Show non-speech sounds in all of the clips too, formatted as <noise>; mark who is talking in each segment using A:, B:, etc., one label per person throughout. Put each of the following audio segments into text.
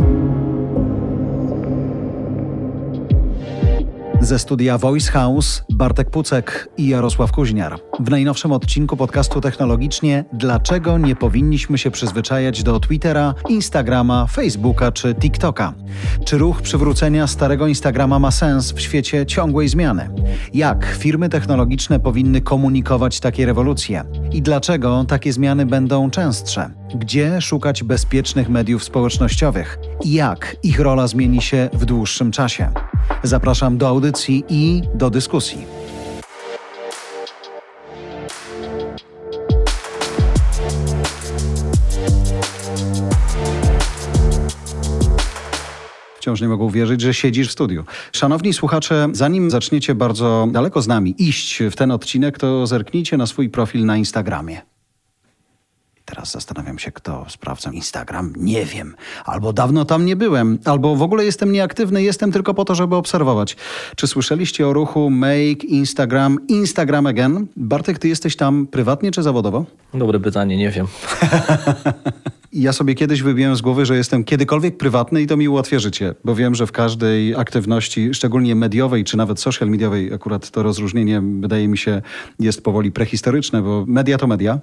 A: thank you Ze studia Voice House Bartek Pucek i Jarosław Kuźniar. W najnowszym odcinku podcastu Technologicznie Dlaczego nie powinniśmy się przyzwyczajać do Twittera, Instagrama, Facebooka czy TikToka? Czy ruch przywrócenia starego Instagrama ma sens w świecie ciągłej zmiany? Jak firmy technologiczne powinny komunikować takie rewolucje? I dlaczego takie zmiany będą częstsze? Gdzie szukać bezpiecznych mediów społecznościowych? Jak ich rola zmieni się w dłuższym czasie? Zapraszam do audycji i do dyskusji. Wciąż nie mogę uwierzyć, że siedzisz w studiu. Szanowni słuchacze, zanim zaczniecie bardzo daleko z nami iść w ten odcinek, to zerknijcie na swój profil na Instagramie. Teraz zastanawiam się, kto sprawdza Instagram. Nie wiem. Albo dawno tam nie byłem, albo w ogóle jestem nieaktywny, jestem tylko po to, żeby obserwować. Czy słyszeliście o ruchu Make Instagram Instagram Again? Bartek, ty jesteś tam prywatnie czy zawodowo?
B: Dobre pytanie, nie wiem. <laughs>
A: ja sobie kiedyś wybiłem z głowy, że jestem kiedykolwiek prywatny i to mi ułatwia życie, bo wiem, że w każdej aktywności, szczególnie mediowej, czy nawet social mediowej, akurat to rozróżnienie wydaje mi się jest powoli prehistoryczne, bo media to media.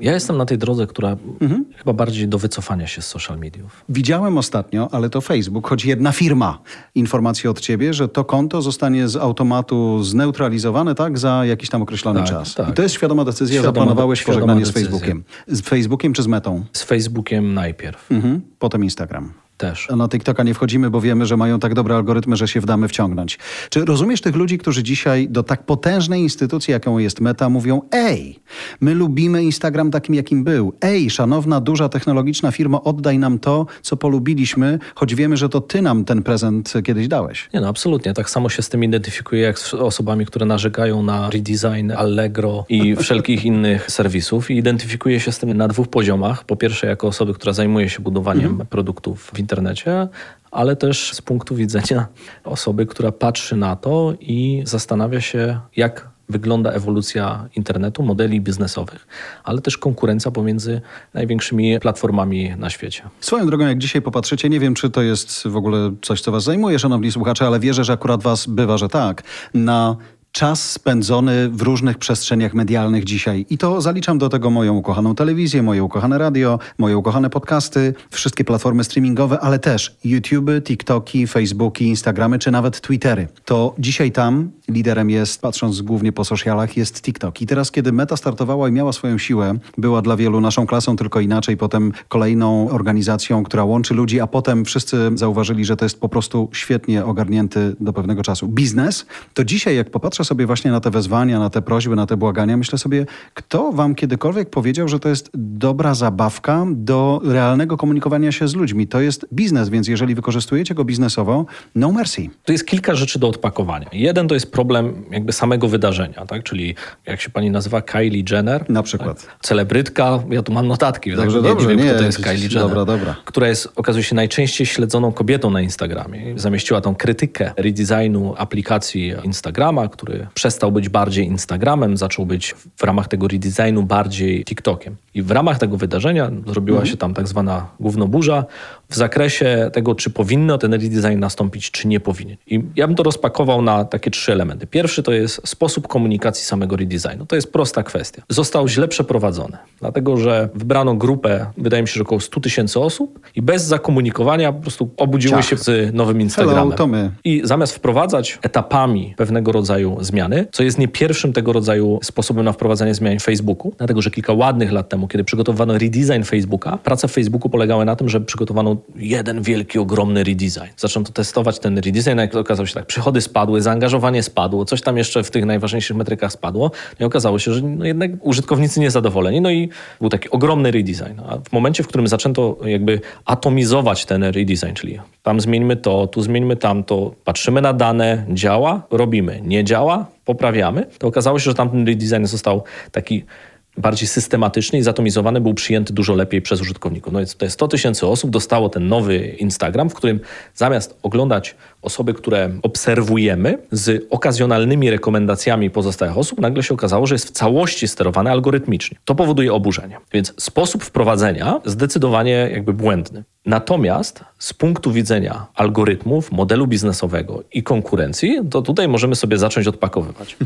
B: Ja jestem na tej drodze, która mhm. chyba bardziej do wycofania się z social mediów.
A: Widziałem ostatnio, ale to Facebook, choć jedna firma, informację od ciebie, że to konto zostanie z automatu zneutralizowane, tak, za jakiś tam określony
B: tak,
A: czas.
B: Tak.
A: I to jest świadoma decyzja, świadoma, zaplanowałeś pożegnanie z Facebookiem. Z Facebookiem czy z Metą?
B: Z Facebookiem najpierw.
A: Mhm. Potem Instagram
B: też.
A: Na TikToka nie wchodzimy, bo wiemy, że mają tak dobre algorytmy, że się wdamy wciągnąć. Czy rozumiesz tych ludzi, którzy dzisiaj do tak potężnej instytucji, jaką jest Meta, mówią: Ej, my lubimy Instagram takim, jakim był. Ej, szanowna, duża technologiczna firma, oddaj nam to, co polubiliśmy, choć wiemy, że to ty nam ten prezent kiedyś dałeś.
B: Nie, no absolutnie. Tak samo się z tym identyfikuję, jak z osobami, które narzekają na redesign Allegro i <laughs> wszelkich innych serwisów. I identyfikuję się z tym na dwóch poziomach. Po pierwsze, jako osoby, która zajmuje się budowaniem mhm. produktów w internecie ale też z punktu widzenia osoby, która patrzy na to i zastanawia się, jak wygląda ewolucja internetu, modeli biznesowych, ale też konkurencja pomiędzy największymi platformami na świecie.
A: Swoją drogą, jak dzisiaj popatrzycie, nie wiem, czy to jest w ogóle coś, co Was zajmuje, szanowni słuchacze, ale wierzę, że akurat Was bywa, że tak. Na czas spędzony w różnych przestrzeniach medialnych dzisiaj. I to zaliczam do tego moją ukochaną telewizję, moje ukochane radio, moje ukochane podcasty, wszystkie platformy streamingowe, ale też YouTube, TikToki, Facebooki, Instagramy czy nawet Twittery. To dzisiaj tam liderem jest, patrząc głównie po socialach, jest TikTok. I teraz, kiedy Meta startowała i miała swoją siłę, była dla wielu naszą klasą tylko inaczej, potem kolejną organizacją, która łączy ludzi, a potem wszyscy zauważyli, że to jest po prostu świetnie ogarnięty do pewnego czasu biznes, to dzisiaj, jak popatrzę patrzę sobie właśnie na te wezwania, na te prośby, na te błagania, myślę sobie, kto wam kiedykolwiek powiedział, że to jest dobra zabawka do realnego komunikowania się z ludźmi? To jest biznes, więc jeżeli wykorzystujecie go biznesowo, no mercy.
B: Tu jest kilka rzeczy do odpakowania. Jeden to jest problem jakby samego wydarzenia, tak? czyli jak się pani nazywa, Kylie Jenner.
A: Na przykład.
B: Tak? Celebrytka, ja tu mam notatki,
A: dobrze,
B: tak?
A: nie, dobrze,
B: nie wiem,
A: nie,
B: kto to jest Kylie Jenner.
A: Dobra, dobra.
B: Która jest, okazuje się, najczęściej śledzoną kobietą na Instagramie. Zamieściła tą krytykę redesignu aplikacji Instagrama, który który przestał być bardziej Instagramem, zaczął być w ramach tego redesignu bardziej TikTokiem. I w ramach tego wydarzenia zrobiła mhm. się tam tak zwana głównoburza w zakresie tego, czy powinno ten redesign nastąpić, czy nie powinien. I ja bym to rozpakował na takie trzy elementy. Pierwszy to jest sposób komunikacji samego redesignu. To jest prosta kwestia. Został źle przeprowadzony, dlatego że wybrano grupę, wydaje mi się, że około 100 tysięcy osób i bez zakomunikowania po prostu obudziły Ciach. się z nowym Instagramem.
A: Hello, to my.
B: I zamiast wprowadzać etapami pewnego rodzaju zmiany, co jest nie pierwszym tego rodzaju sposobem na wprowadzanie zmian w Facebooku, dlatego że kilka ładnych lat temu, kiedy przygotowano redesign Facebooka, prace w Facebooku polegały na tym, że przygotowano jeden wielki, ogromny redesign. Zaczęto testować ten redesign, jak okazało się tak, przychody spadły, zaangażowanie spadło, coś tam jeszcze w tych najważniejszych metrykach spadło i okazało się, że no jednak użytkownicy niezadowoleni, no i był taki ogromny redesign. A w momencie, w którym zaczęto jakby atomizować ten redesign, czyli tam zmieńmy to, tu zmieńmy tamto, patrzymy na dane, działa, robimy, nie działa, poprawiamy, to okazało się, że tamten redesign został taki bardziej systematycznie i zatomizowany był przyjęty dużo lepiej przez użytkowników. No więc tutaj 100 tysięcy osób dostało ten nowy Instagram, w którym zamiast oglądać osoby, które obserwujemy z okazjonalnymi rekomendacjami pozostałych osób, nagle się okazało, że jest w całości sterowane algorytmicznie. To powoduje oburzenie. Więc sposób wprowadzenia zdecydowanie jakby błędny. Natomiast z punktu widzenia algorytmów, modelu biznesowego i konkurencji, to tutaj możemy sobie zacząć odpakowywać.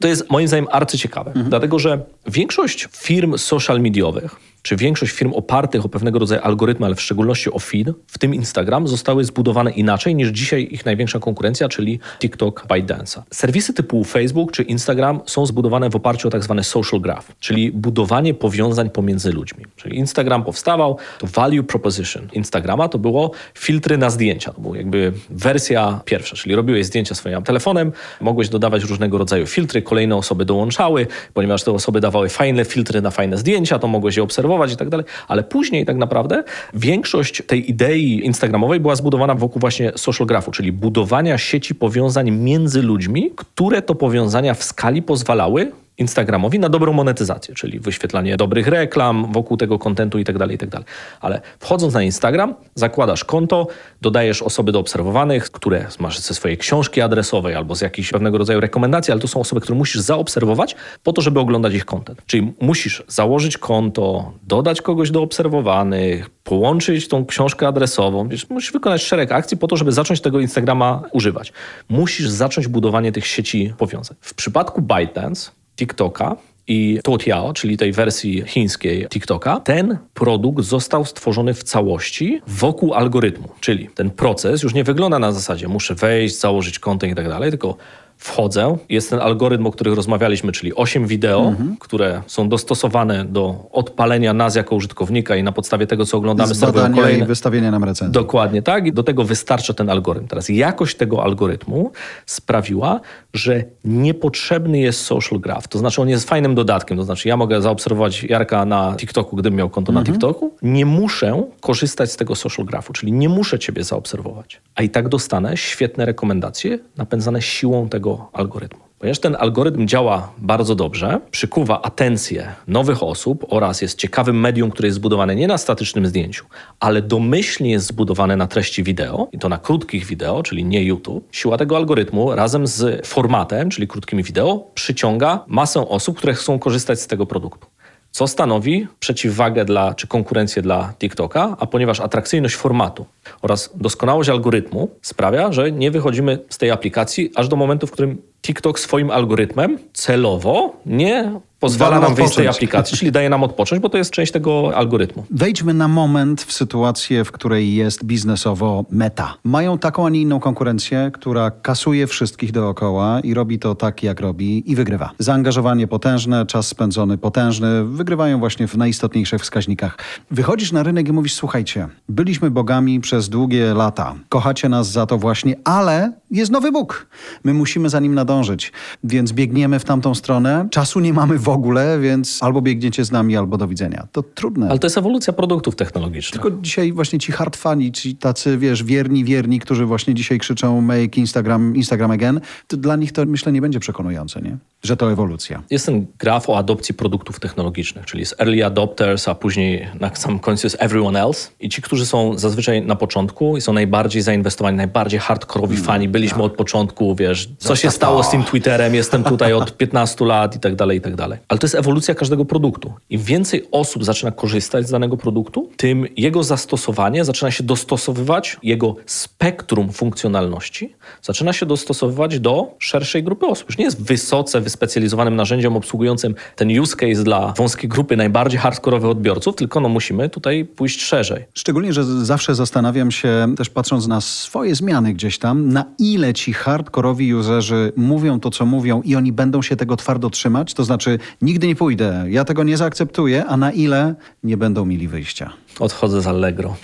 B: To jest moim zdaniem arcyciekawe, mhm. dlatego że większość firm social mediowych, czy większość firm opartych o pewnego rodzaju algorytmy, ale w szczególności o feed, w tym Instagram, zostały zbudowane inaczej niż dzisiaj ich największa konkurencja, czyli TikTok, ByteDance. Serwisy typu Facebook czy Instagram są zbudowane w oparciu o tak zwany social graph, czyli budowanie powiązań pomiędzy ludźmi. Czyli Instagram powstawał, to value proposition Instagrama to było filtry na zdjęcia. To była jakby wersja pierwsza, czyli robiłeś zdjęcia swoim telefonem, mogłeś dodawać różnego rodzaju filtry, kolejne osoby dołączały, ponieważ te osoby dawały fajne filtry na fajne zdjęcia, to mogłeś je obserwować i tak dalej, ale później tak naprawdę większość tej idei instagramowej była zbudowana wokół właśnie social graphu, czyli budowania sieci powiązań między ludźmi, które to powiązania w skali pozwalały Instagramowi na dobrą monetyzację, czyli wyświetlanie dobrych reklam wokół tego kontentu itd., tak itd. Tak Ale wchodząc na Instagram, zakładasz konto, dodajesz osoby do obserwowanych, które masz ze swojej książki adresowej albo z jakiejś pewnego rodzaju rekomendacji, ale to są osoby, które musisz zaobserwować po to, żeby oglądać ich kontent. Czyli musisz założyć konto, dodać kogoś do obserwowanych, połączyć tą książkę adresową. Musisz wykonać szereg akcji po to, żeby zacząć tego Instagrama używać. Musisz zacząć budowanie tych sieci powiązań. W przypadku ByteDance TikToka i Toutiao, czyli tej wersji chińskiej TikToka, ten produkt został stworzony w całości wokół algorytmu. Czyli ten proces już nie wygląda na zasadzie muszę wejść, założyć konto i tak dalej, tylko wchodzę, jest ten algorytm, o którym rozmawialiśmy, czyli 8 wideo, mhm. które są dostosowane do odpalenia nas jako użytkownika i na podstawie tego, co oglądamy,
A: serwują kolejne... i wystawienia nam recenzji.
B: Dokładnie tak i do tego wystarcza ten algorytm. Teraz jakość tego algorytmu sprawiła, że niepotrzebny jest social graph. To znaczy on jest fajnym dodatkiem, to znaczy ja mogę zaobserwować Jarka na TikToku, gdybym miał konto mhm. na TikToku. Nie muszę korzystać z tego social graphu, czyli nie muszę ciebie zaobserwować. A i tak dostanę świetne rekomendacje napędzane siłą tego tego algorytmu. Ponieważ ten algorytm działa bardzo dobrze, przykuwa atencję nowych osób oraz jest ciekawym medium, które jest zbudowane nie na statycznym zdjęciu, ale domyślnie jest zbudowane na treści wideo i to na krótkich wideo, czyli nie YouTube. Siła tego algorytmu razem z formatem, czyli krótkimi wideo, przyciąga masę osób, które chcą korzystać z tego produktu co stanowi przeciwwagę dla, czy konkurencję dla TikToka, a ponieważ atrakcyjność formatu oraz doskonałość algorytmu sprawia, że nie wychodzimy z tej aplikacji aż do momentu, w którym TikTok swoim algorytmem celowo nie pozwala nam wyjść z tej aplikacji, czyli daje nam odpocząć, bo to jest część tego algorytmu.
A: Wejdźmy na moment w sytuację, w której jest biznesowo meta. Mają taką, a nie inną konkurencję, która kasuje wszystkich dookoła i robi to tak, jak robi i wygrywa. Zaangażowanie potężne, czas spędzony potężny, wygrywają właśnie w najistotniejszych wskaźnikach. Wychodzisz na rynek i mówisz, słuchajcie, byliśmy bogami przez długie lata, kochacie nas za to właśnie, ale jest nowy Bóg. My musimy za nim nadążyć, więc biegniemy w tamtą stronę. Czasu nie mamy w ogóle, więc albo biegniecie z nami, albo do widzenia. To trudne.
B: Ale to jest ewolucja produktów technologicznych.
A: Tylko dzisiaj właśnie ci hard fani, ci tacy, wiesz, wierni, wierni, którzy właśnie dzisiaj krzyczą make Instagram, Instagram again, to dla nich to myślę nie będzie przekonujące, nie? Że to ewolucja.
B: Jest ten graf o adopcji produktów technologicznych, czyli jest early adopters, a później na samym końcu jest everyone else. I ci, którzy są zazwyczaj na początku i są najbardziej zainwestowani, najbardziej hardkorowi mm, fani, byliśmy tak. od początku, wiesz, co się stało z tym Twitterem, jestem tutaj od 15 lat i tak dalej, i tak dalej. Ale to jest ewolucja każdego produktu. Im więcej osób zaczyna korzystać z danego produktu, tym jego zastosowanie zaczyna się dostosowywać, jego spektrum funkcjonalności zaczyna się dostosowywać do szerszej grupy osób. Już nie jest wysoce wyspecjalizowanym narzędziem obsługującym ten use case dla wąskiej grupy najbardziej hardkorowych odbiorców, tylko no musimy tutaj pójść szerzej.
A: Szczególnie, że zawsze zastanawiam się, też patrząc na swoje zmiany gdzieś tam, na ile ci hardkorowi userzy mówią to, co mówią i oni będą się tego twardo trzymać, to znaczy nigdy nie pójdę, ja tego nie zaakceptuję, a na ile nie będą mieli wyjścia.
B: Odchodzę z Allegro.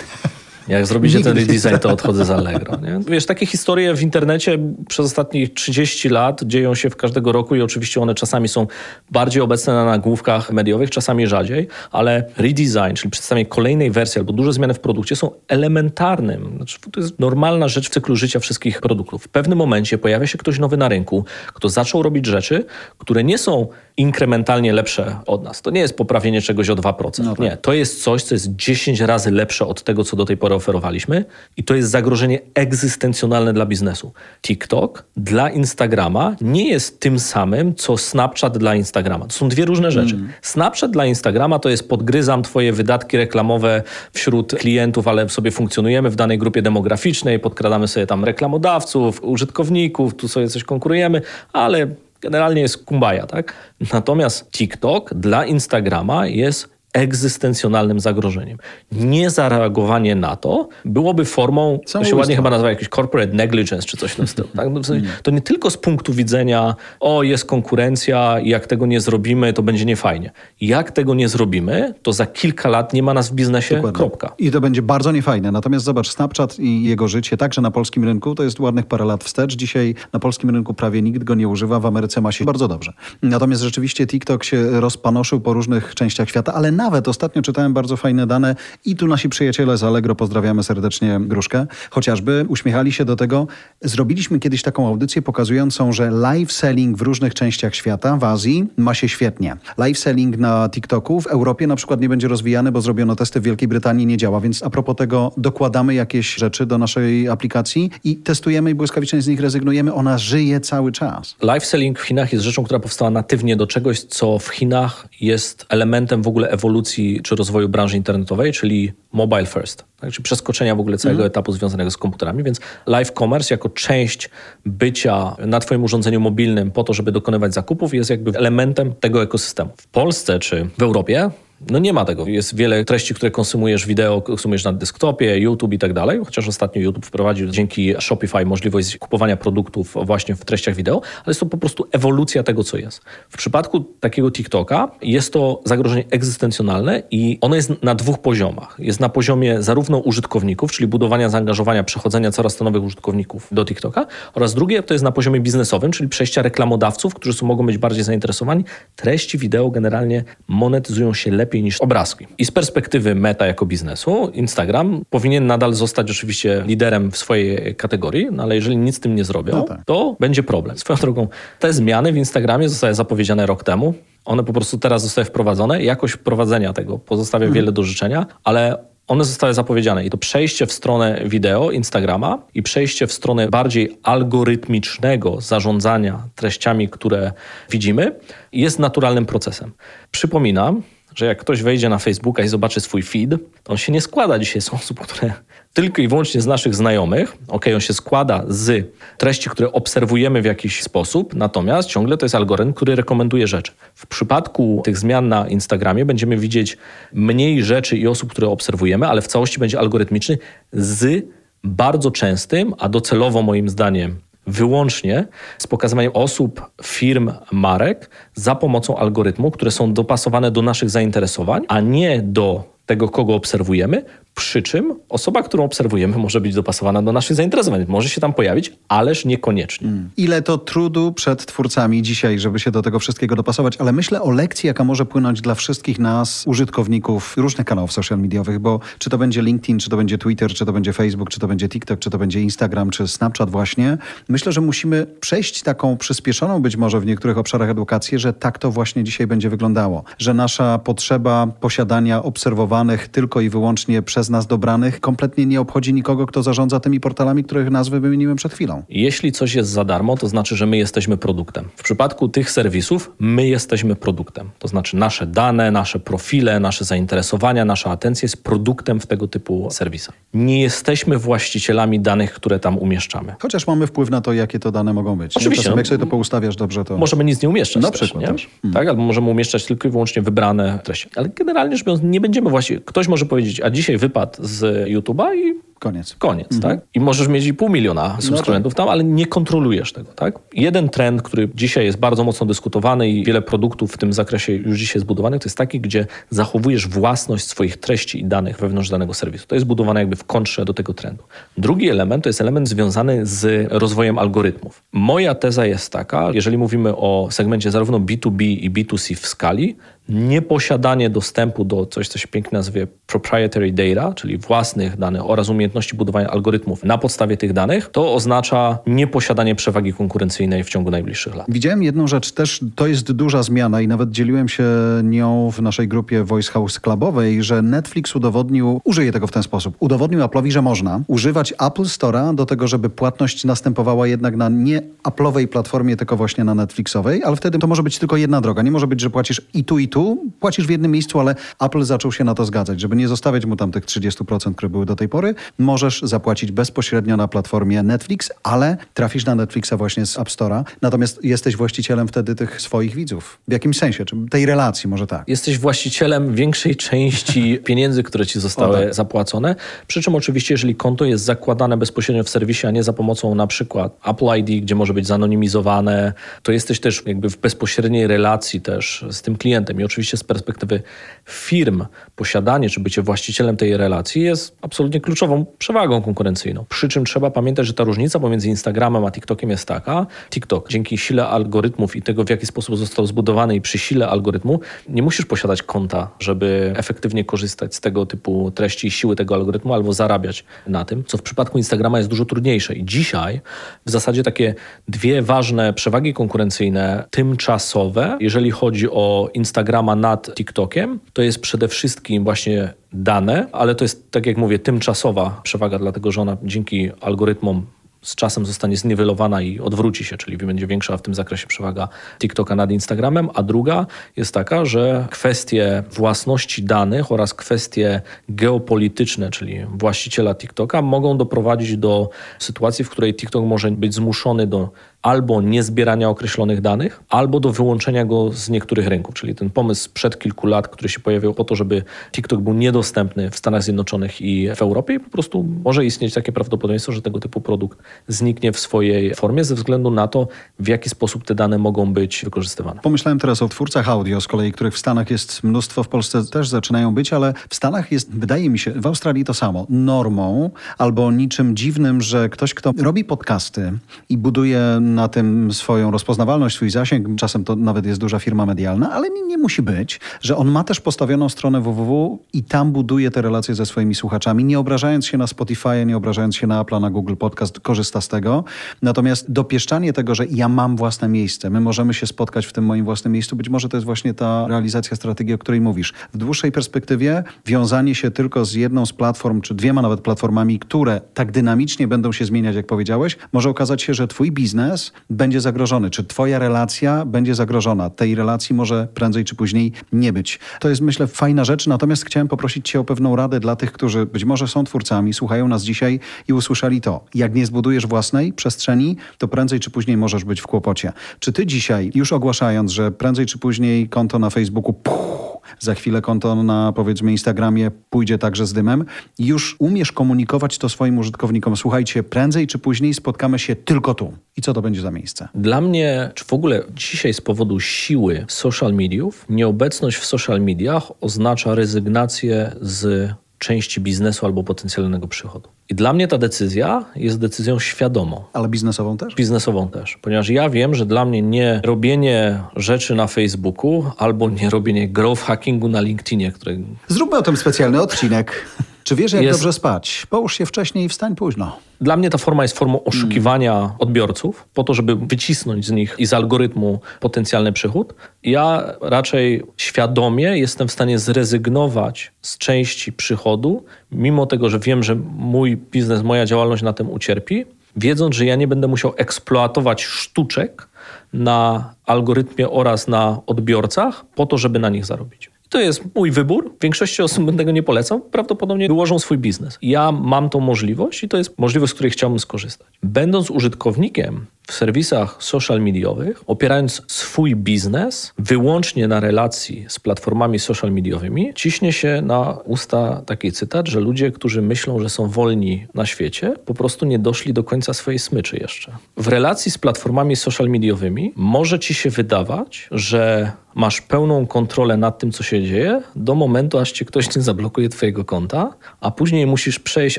B: Jak zrobicie ten redesign, to odchodzę z Allegro. Nie? Wiesz, takie historie w internecie przez ostatnich 30 lat dzieją się w każdego roku i oczywiście one czasami są bardziej obecne na nagłówkach mediowych, czasami rzadziej, ale redesign, czyli przedstawienie kolejnej wersji albo duże zmiany w produkcie są elementarnym. Znaczy, to jest normalna rzecz w cyklu życia wszystkich produktów. W pewnym momencie pojawia się ktoś nowy na rynku, kto zaczął robić rzeczy, które nie są inkrementalnie lepsze od nas. To nie jest poprawienie czegoś o 2%.
A: No tak.
B: Nie, to jest coś, co jest 10 razy lepsze od tego, co do tej pory oferowaliśmy i to jest zagrożenie egzystencjonalne dla biznesu. TikTok dla Instagrama nie jest tym samym, co Snapchat dla Instagrama. To są dwie różne rzeczy. Snapchat dla Instagrama to jest podgryzam twoje wydatki reklamowe wśród klientów, ale sobie funkcjonujemy w danej grupie demograficznej, podkradamy sobie tam reklamodawców, użytkowników, tu sobie coś konkurujemy, ale generalnie jest kumbaja, tak? Natomiast TikTok dla Instagrama jest egzystencjonalnym zagrożeniem. Niezareagowanie na to byłoby formą, to się ładnie chyba nazywa jakiś corporate negligence czy coś w tym stylu. Tak? No, w sensie, to nie tylko z punktu widzenia, o jest konkurencja i jak tego nie zrobimy, to będzie niefajnie. Jak tego nie zrobimy, to za kilka lat nie ma nas w biznesie,
A: Dokładnie.
B: kropka.
A: I to będzie bardzo niefajne. Natomiast zobacz, Snapchat i jego życie także na polskim rynku to jest ładnych parę lat wstecz. Dzisiaj na polskim rynku prawie nikt go nie używa, w Ameryce ma się bardzo dobrze. Natomiast rzeczywiście TikTok się rozpanoszył po różnych częściach świata, ale nawet ostatnio czytałem bardzo fajne dane i tu nasi przyjaciele z Allegro, pozdrawiamy serdecznie Gruszkę, chociażby uśmiechali się do tego. Zrobiliśmy kiedyś taką audycję pokazującą, że live selling w różnych częściach świata, w Azji, ma się świetnie. Live selling na TikToku w Europie na przykład nie będzie rozwijany, bo zrobiono testy w Wielkiej Brytanii, nie działa, więc a propos tego dokładamy jakieś rzeczy do naszej aplikacji i testujemy i błyskawicznie z nich rezygnujemy. Ona żyje cały czas.
B: Live selling w Chinach jest rzeczą, która powstała natywnie do czegoś, co w Chinach jest elementem w ogóle ewolucji czy rozwoju branży internetowej, czyli mobile first, tak? czyli przeskoczenia w ogóle całego etapu związanego z komputerami. Więc live commerce jako część bycia na Twoim urządzeniu mobilnym po to, żeby dokonywać zakupów, jest jakby elementem tego ekosystemu. W Polsce czy w Europie no nie ma tego. Jest wiele treści, które konsumujesz wideo, konsumujesz na desktopie, YouTube i tak dalej, chociaż ostatnio YouTube wprowadził dzięki Shopify możliwość kupowania produktów właśnie w treściach wideo, ale jest to po prostu ewolucja tego, co jest. W przypadku takiego TikToka jest to zagrożenie egzystencjonalne i ono jest na dwóch poziomach. Jest na poziomie zarówno użytkowników, czyli budowania zaangażowania, przechodzenia coraz to nowych użytkowników do TikToka oraz drugie to jest na poziomie biznesowym, czyli przejścia reklamodawców, którzy są, mogą być bardziej zainteresowani. Treści wideo generalnie monetyzują się lepiej niż obrazki. I z perspektywy meta jako biznesu, Instagram powinien nadal zostać oczywiście liderem w swojej kategorii, no ale jeżeli nic z tym nie zrobią,
A: No tak.
B: to będzie problem. Swoją drogą, te zmiany w Instagramie zostały zapowiedziane rok temu. One po prostu teraz zostały wprowadzone. Jakość wprowadzenia tego pozostawia wiele do życzenia, ale one zostały zapowiedziane i to przejście w stronę wideo Instagrama i przejście w stronę bardziej algorytmicznego zarządzania treściami, które widzimy, jest naturalnym procesem. Przypominam, że jak ktoś wejdzie na Facebooka i zobaczy swój feed, to on się nie składa dzisiaj z osób, które tylko i wyłącznie z naszych znajomych. Ok, on się składa z treści, które obserwujemy w jakiś sposób, natomiast ciągle to jest algorytm, który rekomenduje rzeczy. W przypadku tych zmian na Instagramie będziemy widzieć mniej rzeczy i osób, które obserwujemy, ale w całości będzie algorytmiczny z bardzo częstym, a docelowo moim zdaniem wyłącznie z pokazywaniem osób, firm, marek za pomocą algorytmu, które są dopasowane do naszych zainteresowań, a nie do tego, kogo obserwujemy, przy czym osoba, którą obserwujemy, może być dopasowana do naszych zainteresowań. Może się tam pojawić, ależ niekoniecznie.
A: Ile to trudu przed twórcami dzisiaj, żeby się do tego wszystkiego dopasować, ale myślę o lekcji, jaka może płynąć dla wszystkich nas, użytkowników różnych kanałów social mediowych, bo czy to będzie LinkedIn, czy to będzie Twitter, czy to będzie Facebook, czy to będzie TikTok, czy to będzie Instagram, czy Snapchat właśnie, myślę, że musimy przejść taką przyspieszoną być może w niektórych obszarach edukację, że tak to właśnie dzisiaj będzie wyglądało, że nasza potrzeba posiadania obserwowanych tylko i wyłącznie przez nas dobranych kompletnie nie obchodzi nikogo, kto zarządza tymi portalami, których nazwy wymieniłem przed chwilą.
B: Jeśli coś jest za darmo, to znaczy, że my jesteśmy produktem. W przypadku tych serwisów, my jesteśmy produktem. To znaczy, nasze dane, nasze profile, nasze zainteresowania, nasza atencja jest produktem w tego typu serwisach. Nie jesteśmy właścicielami danych, które tam umieszczamy.
A: Chociaż mamy wpływ na to, jakie to dane mogą być.
B: Oczywiście,
A: Czasem,
B: no.
A: jak sobie to poustawiasz dobrze, to...
B: Możemy nic nie umieszczać.
A: Na
B: też,
A: przykład też. Hmm.
B: Tak, albo możemy umieszczać tylko i wyłącznie wybrane treści. Ale generalnie rzecz biorąc, nie będziemy właśnie. Ktoś może powiedzieć, a dzisiaj wypadł z YouTube'a i
A: Koniec.
B: Koniec, tak? I możesz mieć i pół miliona subskrybentów tam, ale nie kontrolujesz tego, tak? Jeden trend, który dzisiaj jest bardzo mocno dyskutowany i wiele produktów w tym zakresie już dzisiaj zbudowanych, to jest taki, gdzie zachowujesz własność swoich treści i danych wewnątrz danego serwisu. To jest budowane jakby w kontrze do tego trendu. Drugi element to jest element związany z rozwojem algorytmów. Moja teza jest taka, jeżeli mówimy o segmencie zarówno B2B i B2C w skali, nieposiadanie dostępu do coś, co się pięknie nazywa proprietary data, czyli własnych danych oraz umiejętności budowania algorytmów na podstawie tych danych, to oznacza nieposiadanie przewagi konkurencyjnej w ciągu najbliższych lat.
A: Widziałem jedną rzecz, też to jest duża zmiana i nawet dzieliłem się nią w naszej grupie Voice House Clubowej, że Netflix udowodnił, użyję tego w ten sposób, udowodnił Apple'owi, że można używać Apple Store'a do tego, żeby płatność następowała jednak na nie Apple'owej platformie, tylko właśnie na Netflixowej, ale wtedy to może być tylko jedna droga. Nie może być, że płacisz i tu, i tu, płacisz w jednym miejscu, ale Apple zaczął się na to zgadzać, żeby nie zostawiać mu tam tych 30%, które były do tej pory. Możesz zapłacić bezpośrednio na platformie Netflix, ale trafisz na Netflixa właśnie z App Store'a, natomiast jesteś właścicielem wtedy tych swoich widzów. W jakimś sensie, czy tej relacji, może tak.
B: Jesteś właścicielem większej części <laughs> pieniędzy, które ci zostały
A: O, tak.
B: zapłacone. Przy czym oczywiście, jeżeli konto jest zakładane bezpośrednio w serwisie, a nie za pomocą na przykład Apple ID, gdzie może być zanonimizowane, to jesteś też jakby w bezpośredniej relacji też z tym klientem. Oczywiście z perspektywy firm posiadanie czy bycie właścicielem tej relacji jest absolutnie kluczową przewagą konkurencyjną. Przy czym trzeba pamiętać, że ta różnica pomiędzy Instagramem a TikTokiem jest taka. TikTok dzięki sile algorytmów i tego, w jaki sposób został zbudowany i przy sile algorytmu, nie musisz posiadać konta, żeby efektywnie korzystać z tego typu treści i siły tego algorytmu albo zarabiać na tym, co w przypadku Instagrama jest dużo trudniejsze. I dzisiaj w zasadzie takie dwie ważne przewagi konkurencyjne tymczasowe, jeżeli chodzi o Instagrama nad TikTokiem, to jest przede wszystkim właśnie dane, ale to jest, tak jak mówię, tymczasowa przewaga, dlatego że ona dzięki algorytmom z czasem zostanie zniwelowana i odwróci się, czyli będzie większa w tym zakresie przewaga TikToka nad Instagramem, a druga jest taka, że kwestie własności danych oraz kwestie geopolityczne, czyli właściciela TikToka mogą doprowadzić do sytuacji, w której TikTok może być zmuszony do albo niezbierania określonych danych, albo do wyłączenia go z niektórych rynków. Czyli ten pomysł sprzed kilku lat, który się pojawił po to, żeby TikTok był niedostępny w Stanach Zjednoczonych i w Europie i po prostu może istnieć takie prawdopodobieństwo, że tego typu produkt zniknie w swojej formie ze względu na to, w jaki sposób te dane mogą być wykorzystywane.
A: Pomyślałem teraz o twórcach audio, z kolei, których w Stanach jest mnóstwo, w Polsce też zaczynają być, ale w Stanach jest, wydaje mi się, w Australii to samo, normą albo niczym dziwnym, że ktoś, kto robi podcasty i buduje na tym swoją rozpoznawalność, swój zasięg, czasem to nawet jest duża firma medialna, ale nie, nie musi być, że on ma też postawioną stronę www i tam buduje te relacje ze swoimi słuchaczami, nie obrażając się na Spotify, nie obrażając się na Apple, na Google Podcast, korzysta z tego. Natomiast dopieszczanie tego, że ja mam własne miejsce, my możemy się spotkać w tym moim własnym miejscu, być może to jest właśnie ta realizacja strategii, o której mówisz. W dłuższej perspektywie wiązanie się tylko z jedną z platform, czy dwiema nawet platformami, które tak dynamicznie będą się zmieniać, jak powiedziałeś, może okazać się, że twój biznes będzie zagrożony, czy twoja relacja będzie zagrożona. Tej relacji może prędzej czy później nie być. To jest, myślę, fajna rzecz, natomiast chciałem poprosić cię o pewną radę dla tych, którzy być może są twórcami, słuchają nas dzisiaj i usłyszeli to. Jak nie zbudujesz własnej przestrzeni, to prędzej czy później możesz być w kłopocie. Czy ty dzisiaj, już ogłaszając, że prędzej czy później konto na Facebooku puh, za chwilę konto na powiedzmy Instagramie pójdzie także z dymem, już umiesz komunikować to swoim użytkownikom. Słuchajcie, prędzej czy później spotkamy się tylko tu. I co to będzie za miejsce?
B: Dla mnie, czy w ogóle dzisiaj z powodu siły social mediów, nieobecność w social mediach oznacza rezygnację z części biznesu albo potencjalnego przychodu. I dla mnie ta decyzja jest decyzją świadomą.
A: Ale biznesową też?
B: Biznesową też, ponieważ ja wiem, że dla mnie nie robienie rzeczy na Facebooku albo nie robienie growth hackingu na LinkedInie, które
A: Zróbmy o tym specjalny odcinek. <laughs> Czy wiesz, jak
B: Jest-
A: dobrze spać? Połóż się wcześniej i wstań późno.
B: Dla mnie ta forma jest formą oszukiwania odbiorców, po to, żeby wycisnąć z nich i z algorytmu potencjalny przychód. Ja raczej świadomie jestem w stanie zrezygnować z części przychodu, mimo tego, że wiem, że mój biznes, moja działalność na tym ucierpi, wiedząc, że ja nie będę musiał eksploatować sztuczek na algorytmie oraz na odbiorcach po to, żeby na nich zarobić. To jest mój wybór. Większości osób bym tego nie polecał. Prawdopodobnie wyłożą swój biznes. Ja mam tą możliwość i to jest możliwość, z której chciałbym skorzystać. Będąc użytkownikiem w serwisach social mediowych, opierając swój biznes wyłącznie na relacji z platformami social mediowymi, ciśnie się na usta taki cytat, że ludzie, którzy myślą, że są wolni na świecie, po prostu nie doszli do końca swojej smyczy jeszcze. W relacji z platformami social mediowymi może ci się wydawać, że masz pełną kontrolę nad tym, co się dzieje, do momentu, aż ci ktoś nie zablokuje twojego konta, a później musisz przejść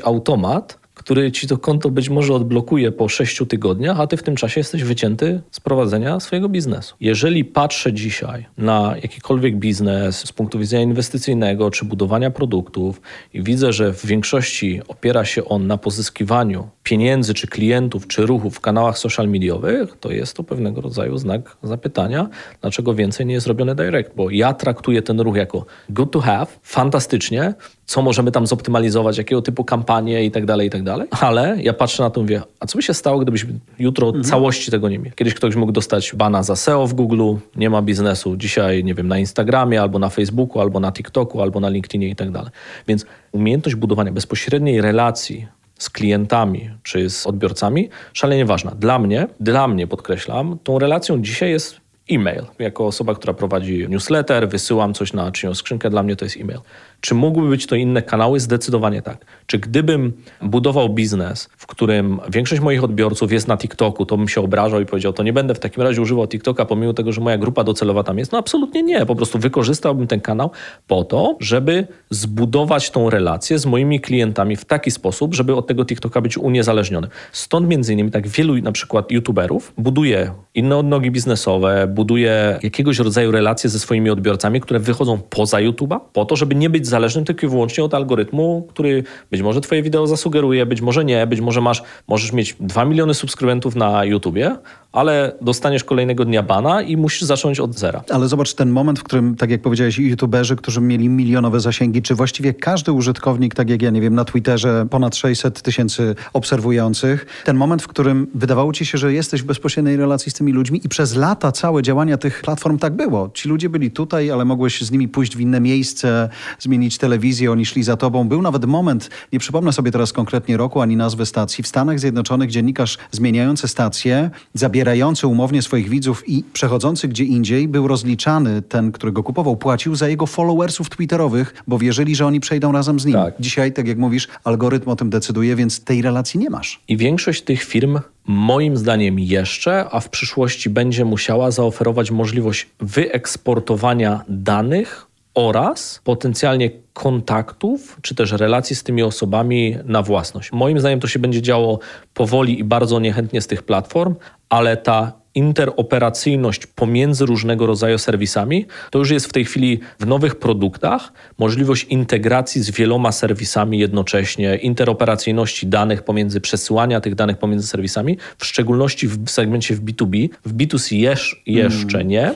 B: automat, który ci to konto być może odblokuje po 6 tygodniach, a ty w tym czasie jesteś wycięty z prowadzenia swojego biznesu. Jeżeli patrzę dzisiaj na jakikolwiek biznes z punktu widzenia inwestycyjnego czy budowania produktów i widzę, że w większości opiera się on na pozyskiwaniu pieniędzy, czy klientów, czy ruchów w kanałach social mediowych, to jest to pewnego rodzaju znak zapytania, dlaczego więcej nie jest robione direct, bo ja traktuję ten ruch jako good to have, fantastycznie, co możemy tam zoptymalizować, jakiego typu kampanie i tak dalej, i tak dalej. Ale ja patrzę na to i mówię, a co by się stało, gdybyśmy jutro mhm. całości tego nie mieli? Kiedyś ktoś mógł dostać bana za SEO w Google, nie ma biznesu. Dzisiaj, nie wiem, na Instagramie, albo na Facebooku, albo na TikToku, albo na LinkedInie i tak dalej. Więc umiejętność budowania bezpośredniej relacji z klientami czy z odbiorcami, szalenie ważna. Dla mnie, dla mnie podkreślam, tą relacją dzisiaj jest e-mail. Jako osoba, która prowadzi newsletter, wysyłam coś na czyjąś skrzynkę, dla mnie to jest e-mail. Czy mógłby być to inne kanały? Zdecydowanie tak. Czy gdybym budował biznes, w którym większość moich odbiorców jest na TikToku, to bym się obrażał i powiedział, to nie będę w takim razie używał TikToka, pomimo tego, że moja grupa docelowa tam jest? No absolutnie nie. Po prostu wykorzystałbym ten kanał po to, żeby zbudować tą relację z moimi klientami w taki sposób, żeby od tego TikToka być uniezależniony. Stąd między innymi tak wielu na przykład youtuberów buduje inne odnogi biznesowe, buduje jakiegoś rodzaju relacje ze swoimi odbiorcami, które wychodzą poza YouTube'a, po to, żeby nie być zależnym tylko i wyłącznie od algorytmu, który być może twoje wideo zasugeruje, być może nie, być może masz, możesz mieć 2 miliony subskrybentów na YouTubie, ale dostaniesz kolejnego dnia bana i musisz zacząć od zera.
A: Ale zobacz ten moment, w którym, tak jak powiedziałeś, youtuberzy, którzy mieli milionowe zasięgi, czy właściwie każdy użytkownik, tak jak ja nie wiem, na Twitterze ponad 600 tysięcy obserwujących, ten moment, w którym wydawało ci się, że jesteś w bezpośredniej relacji z tymi ludźmi i przez lata całe działania tych platform tak było. Ci ludzie byli tutaj, ale mogłeś z nimi pójść w inne miejsce, zmienić telewizję, oni szli za tobą. Był nawet moment, nie przypomnę sobie teraz konkretnie roku ani nazwy stacji, w Stanach Zjednoczonych dziennikarz zmieniający stację zabiera zabierający umownie swoich widzów i przechodzący gdzie indziej, był rozliczany, ten, który go kupował, płacił za jego followersów twitterowych, bo wierzyli, że oni przejdą razem z nim. Tak. Dzisiaj, tak jak mówisz, algorytm o tym decyduje, więc tej relacji nie masz.
B: I większość tych firm moim zdaniem jeszcze, a w przyszłości będzie musiała zaoferować możliwość wyeksportowania danych oraz potencjalnie kontaktów, czy też relacji z tymi osobami na własność. Moim zdaniem to się będzie działo powoli i bardzo niechętnie z tych platform, ale ta interoperacyjność pomiędzy różnego rodzaju serwisami, to już jest w tej chwili w nowych produktach możliwość integracji z wieloma serwisami jednocześnie, interoperacyjności danych pomiędzy przesyłania tych danych pomiędzy serwisami, w szczególności w segmencie w B2B. W B2C jeż, jeszcze mm. nie.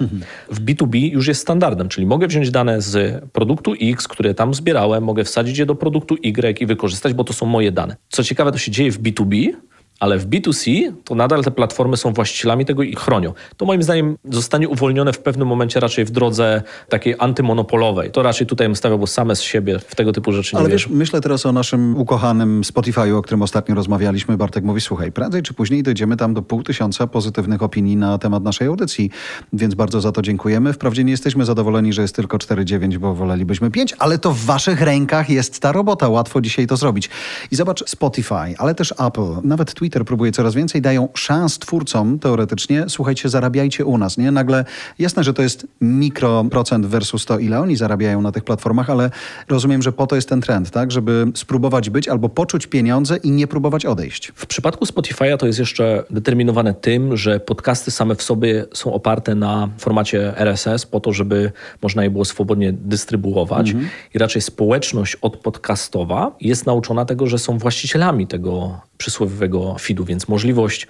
B: W B2B już jest standardem, czyli mogę wziąć dane z produktu X, które tam zbierałem, mogę wsadzić je do produktu Y i wykorzystać, bo to są moje dane. Co ciekawe, to się dzieje w B2B, ale w B2C to nadal te platformy są właścicielami tego i chronią. To moim zdaniem zostanie uwolnione w pewnym momencie raczej w drodze takiej antymonopolowej. To raczej tutaj bym stawiał, bo same z siebie w tego typu rzeczy
A: nie
B: Ale
A: wiesz, myślę teraz o naszym ukochanym Spotify'u, o którym ostatnio rozmawialiśmy. Bartek mówi, słuchaj, prędzej czy później dojdziemy tam do pół tysiąca pozytywnych opinii na temat naszej audycji, więc bardzo za to dziękujemy. Wprawdzie nie jesteśmy zadowoleni, że jest tylko 4,9, bo wolelibyśmy 5, ale to w waszych rękach jest ta robota. Łatwo dzisiaj to zrobić. I zobacz Spotify, ale też Apple, nawet Twitter Twitter próbuje coraz więcej, dają szans twórcom teoretycznie, słuchajcie, zarabiajcie u nas, nie? Nagle, jasne, że to jest mikroprocent versus to, ile oni zarabiają na tych platformach, ale rozumiem, że po to jest ten trend, tak? Żeby spróbować być albo poczuć pieniądze i nie próbować odejść.
B: W przypadku Spotify'a to jest jeszcze determinowane tym, że podcasty same w sobie są oparte na formacie RSS po to, żeby można je było swobodnie dystrybuować mhm. i raczej społeczność odpodcastowa jest nauczona tego, że są właścicielami tego przysłowiowego feedu, więc możliwość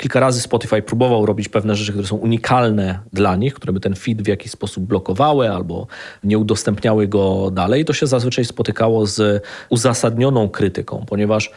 B: Kilka razy Spotify próbował robić pewne rzeczy, które są unikalne dla nich, które by ten feed w jakiś sposób blokowały albo nie udostępniały go dalej. To się zazwyczaj spotykało z uzasadnioną krytyką, ponieważ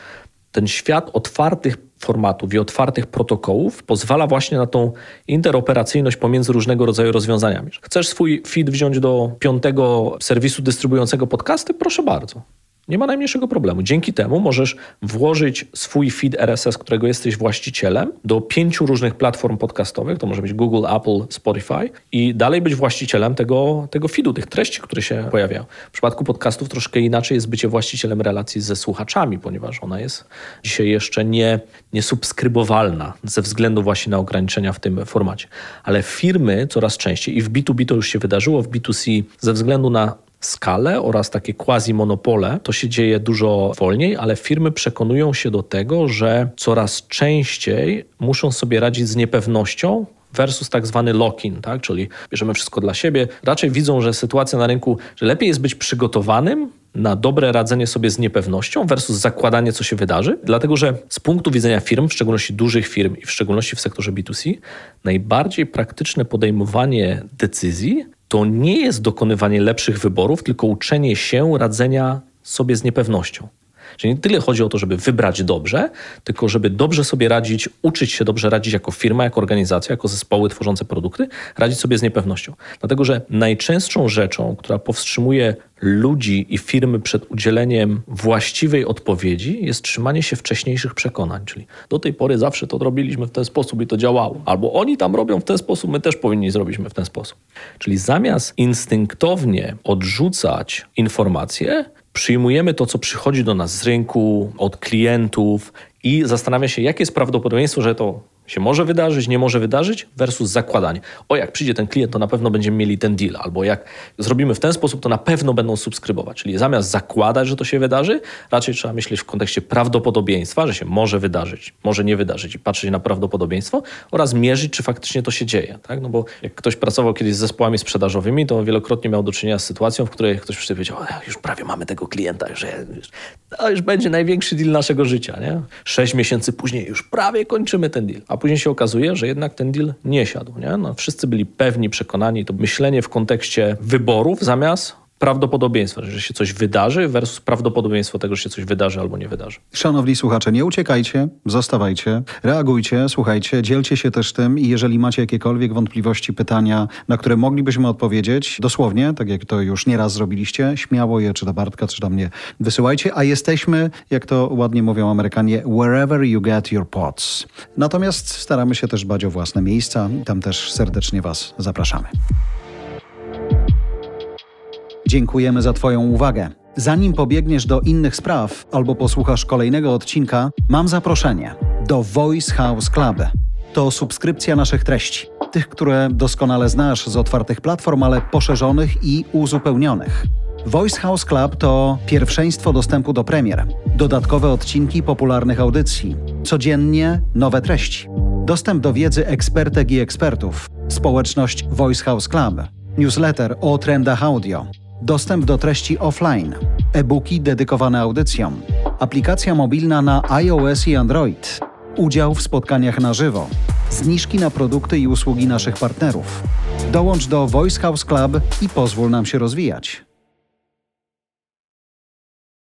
B: ten świat otwartych formatów i otwartych protokołów pozwala właśnie na tą interoperacyjność pomiędzy różnego rodzaju rozwiązaniami. Chcesz swój feed wziąć do piątego serwisu dystrybuującego podcasty? Proszę bardzo. Nie ma najmniejszego problemu. Dzięki temu możesz włożyć swój feed RSS, którego jesteś właścicielem, do pięciu różnych platform podcastowych. To może być Google, Apple, Spotify i dalej być właścicielem tego, tego feedu, tych treści, które się pojawiają. W przypadku podcastów troszkę inaczej jest bycie właścicielem relacji ze słuchaczami, ponieważ ona jest dzisiaj jeszcze nie, nie subskrybowalna ze względu właśnie na ograniczenia w tym formacie. Ale firmy coraz częściej i w B2B to już się wydarzyło, w B2C ze względu na skalę oraz takie quasi-monopole, to się dzieje dużo wolniej, ale firmy przekonują się do tego, że coraz częściej muszą sobie radzić z niepewnością, versus tak zwany lock-in, tak? czyli bierzemy wszystko dla siebie. Raczej widzą, że sytuacja na rynku, że lepiej jest być przygotowanym na dobre radzenie sobie z niepewnością versus zakładanie, co się wydarzy. Dlatego, że z punktu widzenia firm, w szczególności dużych firm i w szczególności w sektorze B2C, najbardziej praktyczne podejmowanie decyzji to nie jest dokonywanie lepszych wyborów, tylko uczenie się radzenia sobie z niepewnością. Czyli nie tyle chodzi o to, żeby wybrać dobrze, tylko żeby dobrze sobie radzić, uczyć się dobrze radzić jako firma, jako organizacja, jako zespoły tworzące produkty, radzić sobie z niepewnością. Dlatego, że najczęstszą rzeczą, która powstrzymuje ludzi i firmy przed udzieleniem właściwej odpowiedzi jest trzymanie się wcześniejszych przekonań, czyli do tej pory zawsze to robiliśmy w ten sposób i to działało, albo oni tam robią w ten sposób, my też powinni zrobić w ten sposób. Czyli zamiast instynktownie odrzucać informacje, przyjmujemy to, co przychodzi do nas z rynku, od klientów i zastanawia się, jakie jest prawdopodobieństwo, że to się może wydarzyć, nie może wydarzyć, versus zakładanie. O, jak przyjdzie ten klient, to na pewno będziemy mieli ten deal, albo jak zrobimy w ten sposób, to na pewno będą subskrybować. Czyli zamiast zakładać, że to się wydarzy, raczej trzeba myśleć w kontekście prawdopodobieństwa, że się może wydarzyć, może nie wydarzyć i patrzeć na prawdopodobieństwo oraz mierzyć, czy faktycznie to się dzieje. Tak? No bo jak ktoś pracował kiedyś z zespołami sprzedażowymi, to wielokrotnie miał do czynienia z sytuacją, w której ktoś powiedział, już prawie mamy tego klienta, już, to już będzie największy deal naszego życia. Nie? Sześć miesięcy później już prawie kończymy ten deal a później się okazuje, że jednak ten deal nie siadł. Nie? No, wszyscy byli pewni, przekonani, to myślenie w kontekście wyborów zamiast prawdopodobieństwa, że się coś wydarzy versus prawdopodobieństwo tego, że się coś wydarzy albo nie wydarzy.
A: Szanowni słuchacze, nie uciekajcie, zostawajcie, reagujcie, słuchajcie, dzielcie się też tym i jeżeli macie jakiekolwiek wątpliwości, pytania, na które moglibyśmy odpowiedzieć, dosłownie, tak jak to już nieraz zrobiliście, śmiało je czy do Bartka, czy do mnie wysyłajcie, a jesteśmy, jak to ładnie mówią Amerykanie, wherever you get your pots. Natomiast staramy się też dbać o własne miejsca tam też serdecznie Was zapraszamy. Dziękujemy za Twoją uwagę. Zanim pobiegniesz do innych spraw albo posłuchasz kolejnego odcinka, mam zaproszenie do Voice House Club. To subskrypcja naszych treści, tych, które doskonale znasz z otwartych platform, ale poszerzonych i uzupełnionych. Voice House Club to pierwszeństwo dostępu do premier, dodatkowe odcinki popularnych audycji, codziennie nowe treści, dostęp do wiedzy ekspertek i ekspertów, społeczność Voice House Club, newsletter o trendach audio dostęp do treści offline, e-booki dedykowane audycjom, aplikacja mobilna na iOS i Android, udział w spotkaniach na żywo, zniżki na produkty i usługi naszych partnerów. Dołącz do Voice House Club i pozwól nam się rozwijać.